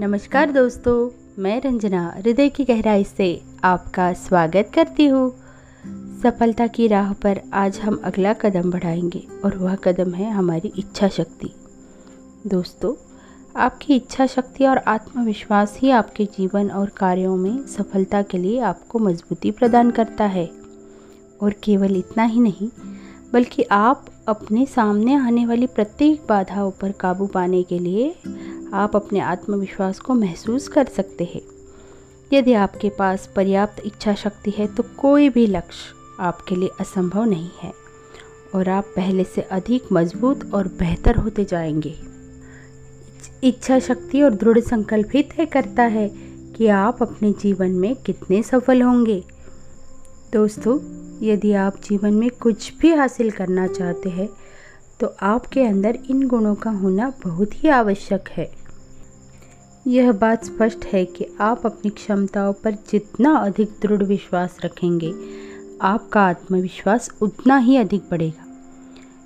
नमस्कार दोस्तों, मैं रंजना, हृदय की गहराई से आपका स्वागत करती हूँ। सफलता की राह पर आज हम अगला कदम बढ़ाएँगे और वह कदम है हमारी इच्छा शक्ति। दोस्तों, आपकी इच्छा शक्ति और आत्मविश्वास ही आपके जीवन और कार्यों में सफलता के लिए आपको मजबूती प्रदान करता है। और केवल इतना ही नहीं, बल्कि आप अपने सामने आने वाली प्रत्येक बाधाओं पर काबू पाने के लिए आप अपने आत्मविश्वास को महसूस कर सकते हैं। यदि आपके पास पर्याप्त इच्छा शक्ति है तो कोई भी लक्ष्य आपके लिए असंभव नहीं है और आप पहले से अधिक मज़बूत और बेहतर होते जाएँगे। इच्छा शक्ति और दृढ़ संकल्प ही तय करता है कि आप अपने जीवन में कितने सफल होंगे। दोस्तों, यदि आप जीवन में कुछ भी हासिल करना चाहते हैं तो आपके अंदर इन गुणों का होना बहुत ही आवश्यक है। यह बात स्पष्ट है कि आप अपनी क्षमताओं पर जितना अधिक दृढ़ विश्वास रखेंगे, आपका आत्मविश्वास उतना ही अधिक बढ़ेगा।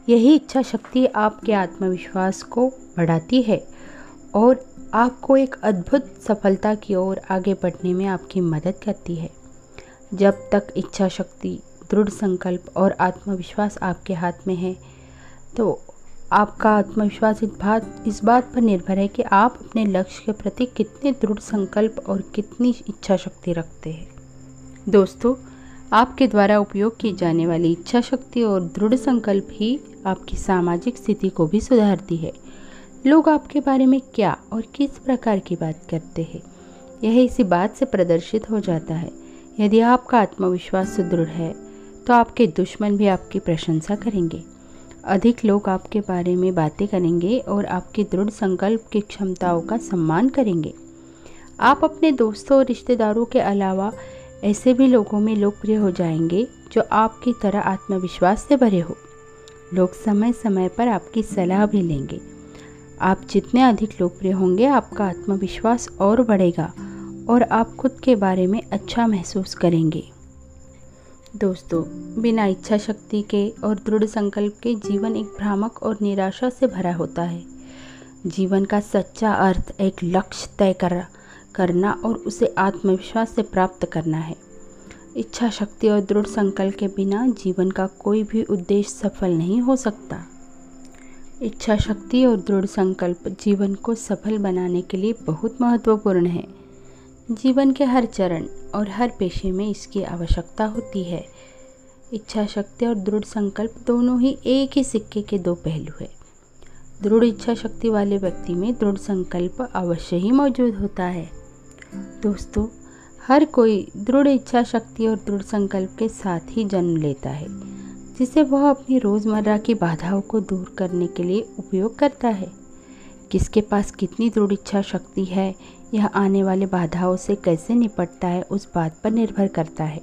यही इच्छा शक्ति आपके आत्मविश्वास को बढ़ाती है और आपको एक अद्भुत सफलता की ओर आगे बढ़ने में आपकी मदद करती है। जब तक इच्छा शक्ति दृढ़ संकल्प और आत्मविश्वास आपके हाथ में है तो आपका आत्मविश्वास इस बात इस बात पर निर्भर है कि आप अपने लक्ष्य के प्रति कितने दृढ़ संकल्प और कितनी इच्छा शक्ति रखते हैं। दोस्तों, आपके द्वारा उपयोग की जाने वाली इच्छा शक्ति और दृढ़ संकल्प ही आपकी सामाजिक स्थिति को भी सुधारती है। लोग आपके बारे में क्या और किस प्रकार की बात करते हैं, यह इसी बात से प्रदर्शित हो जाता है। यदि आपका आत्मविश्वास सुदृढ़ है तो आपके दुश्मन भी आपकी प्रशंसा करेंगे। अधिक लोग आपके बारे में बातें करेंगे और आपके दृढ़ संकल्प की क्षमताओं का सम्मान करेंगे। आप अपने दोस्तों और रिश्तेदारों के अलावा ऐसे भी लोगों में लोकप्रिय हो जाएँगे जो आपकी तरह आत्मविश्वास से भरे हो। लोग समय समय पर आपकी सलाह भी लेंगे। आप जितने अधिक लोकप्रिय होंगे, आपका आत्मविश्वास और बढ़ेगा और आप खुद के बारे में अच्छा महसूस करेंगे। दोस्तों, बिना इच्छा शक्ति के और दृढ़ संकल्प के जीवन एक भ्रामक और निराशा से भरा होता है। जीवन का सच्चा अर्थ एक लक्ष्य तय कर, करना और उसे आत्मविश्वास से प्राप्त करना है। इच्छा शक्ति और दृढ़ संकल्प के बिना जीवन का कोई भी उद्देश्य सफल नहीं हो सकता। इच्छा शक्ति और दृढ़ संकल्प जीवन को सफल बनाने के लिए बहुत महत्वपूर्ण है। जीवन के हर चरण और हर पेशे में इसकी आवश्यकता होती है। इच्छा शक्ति और दृढ़ संकल्प दोनों ही एक ही सिक्के के दो पहलू है। दृढ़ इच्छा शक्ति वाले व्यक्ति में दृढ़ संकल्प अवश्य ही मौजूद होता है। दोस्तों, हर कोई दृढ़ इच्छा शक्ति और दृढ़ संकल्प के साथ ही जन्म लेता है, जिसे वह अपनी रोज़मर्रा की बाधाओं को दूर करने के लिए उपयोग करता है। किसके पास कितनी दृढ़ इच्छा शक्ति है यह आने वाले बाधाओं से कैसे निपटता है, उस बात पर निर्भर करता है।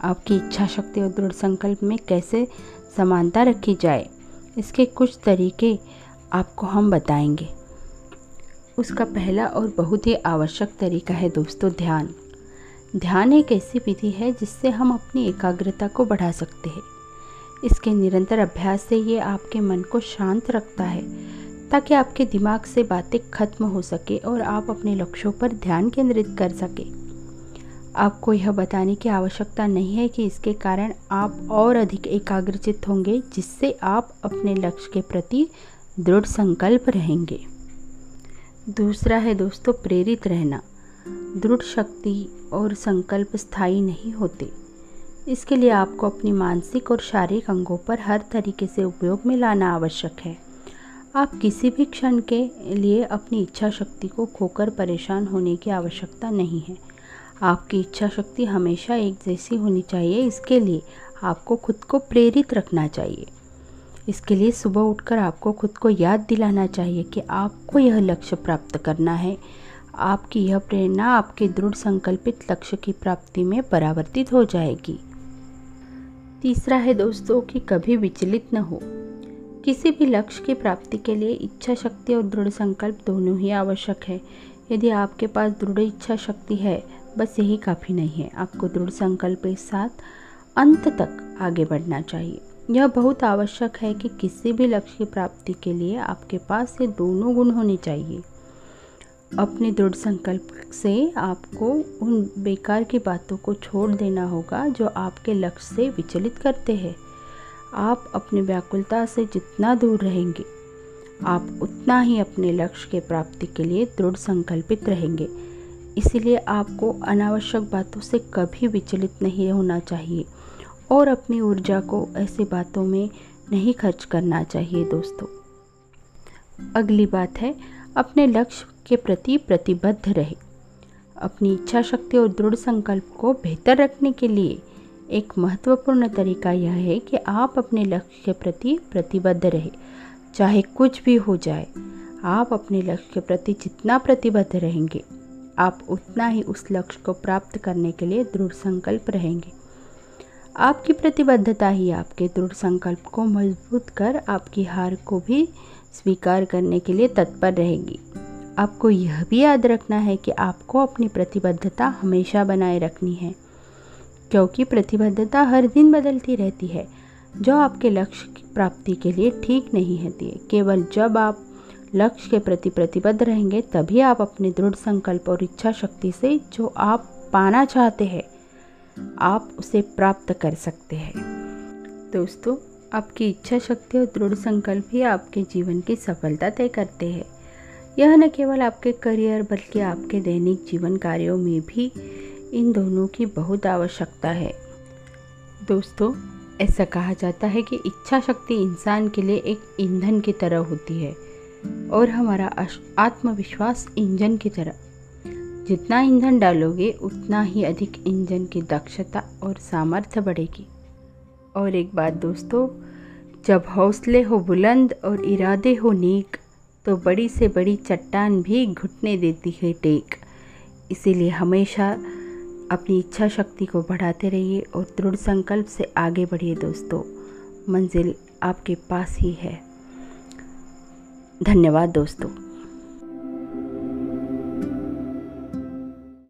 आपकी इच्छा शक्ति और दृढ़ संकल्प में कैसे समानता रखी जाए, इसके कुछ तरीके आपको हम बताएँगे। उसका पहला और बहुत ही आवश्यक तरीका है दोस्तों, ध्यान। ध्यान एक ऐसी विधि है जिससे हम अपनी एकाग्रता को बढ़ा सकते हैं। इसके निरंतर अभ्यास से ये आपके मन को शांत रखता है ताकि आपके दिमाग से बातें खत्म हो सके और आप अपने लक्ष्यों पर ध्यान केंद्रित कर सके। आपको यह बताने की आवश्यकता नहीं है कि इसके कारण आप और अधिक एकाग्रचित होंगे, जिससे आप अपने लक्ष्य के प्रति दृढ़ संकल्प रहेंगे। दूसरा है दोस्तों, प्रेरित रहना। दृढ़ शक्ति और संकल्प स्थायी नहीं होते। इसके लिए आपको अपनी मानसिक और शारीरिक अंगों पर हर तरीके से उपयोग में लाना आवश्यक है। आप किसी भी क्षण के लिए अपनी इच्छा शक्ति को खोकर परेशान होने की आवश्यकता नहीं है। आपकी इच्छा शक्ति हमेशा एक जैसी होनी चाहिए, इसके लिए आपको खुद को प्रेरित रखना चाहिए। इसके लिए सुबह उठकर आपको खुद को याद दिलाना चाहिए कि आपको यह लक्ष्य प्राप्त करना है। आपकी यह प्रेरणा आपके दृढ़ संकल्पित लक्ष्य की प्राप्ति में परावर्तित हो जाएगी। तीसरा है, दोस्तों, कि कभी विचलित न हो। किसी भी लक्ष्य की प्राप्ति के लिए इच्छा शक्ति और दृढ़ संकल्प दोनों ही आवश्यक है। यदि आपके पास दृढ़ इच्छा शक्ति है, बस यही काफ़ी नहीं है। आपको दृढ़ संकल्प के साथ अंत तक आगे बढ़ना चाहिए। यह बहुत आवश्यक है कि किसी भी लक्ष्य की प्राप्ति के लिए आपके पास ये दोनों गुण होने चाहिए। अपने दृढ़ संकल्प से आपको उन बेकार की बातों को छोड़ देना होगा जो आपके लक्ष्य से विचलित करते हैं। आप अपनी व्याकुलता से जितना दूर रहेंगे, आप उतना ही अपने लक्ष्य के प्राप्ति के लिए दृढ़ संकल्पित रहेंगे। इसलिए आपको अनावश्यक बातों से कभी विचलित नहीं होना चाहिए और अपनी ऊर्जा को ऐसी बातों में नहीं खर्च करना चाहिए दोस्तों। अगली बात है, अपने लक्ष्य के प्रति प्रतिबद्ध रहे। अपनी इच्छा शक्ति और दृढ़ संकल्प को बेहतर रखने के लिए एक महत्वपूर्ण तरीका यह है कि आप अपने लक्ष्य के प्रति प्रतिबद्ध रहे, चाहे कुछ भी हो जाए। आप अपने लक्ष्य के प्रति जितना प्रतिबद्ध रहेंगे, आप उतना ही उस लक्ष्य को प्राप्त करने के लिए दृढ़ संकल्प रहेंगे। आपकी प्रतिबद्धता ही आपके दृढ़ संकल्प को मज़बूत कर आपकी हार को भी स्वीकार करने के लिए तत्पर रहेगी। आपको यह भी याद रखना है कि आपको अपनी प्रतिबद्धता हमेशा बनाए रखनी है। क्योंकि प्रतिबद्धता हर दिन बदलती रहती है, जो आपके लक्ष्य की प्राप्ति के लिए ठीक नहीं होती है। केवल जब आप लक्ष्य के प्रति प्रतिबद्ध रहेंगे, तभी आप अपने दृढ़ संकल्प और इच्छा शक्ति से जो आप पाना चाहते हैं, आप उसे प्राप्त कर सकते हैं। दोस्तों, आपकी इच्छा शक्ति और दृढ़ संकल्प ही आपके जीवन की सफलता तय करते हैं। यह न केवल आपके करियर, बल्कि आपके दैनिक जीवन कार्यों में भी इन दोनों की बहुत आवश्यकता है। दोस्तों, ऐसा कहा जाता है कि इच्छा शक्ति इंसान के लिए एक ईंधन की तरह होती है और हमारा आत्मविश्वास इंजन की तरह। जितना ईंधन डालोगे, उतना ही अधिक इंजन की दक्षता और सामर्थ्य बढ़ेगी। और एक बात दोस्तों, जब हौसले हो बुलंद और इरादे हो नेक तो बड़ी से बड़ी चट्टान भी घुटने देती है टेक। इसीलिए हमेशा अपनी इच्छा शक्ति को बढ़ाते रहिए और दृढ़ संकल्प से आगे बढ़िए दोस्तों। मंजिल आपके पास ही है। धन्यवाद दोस्तों।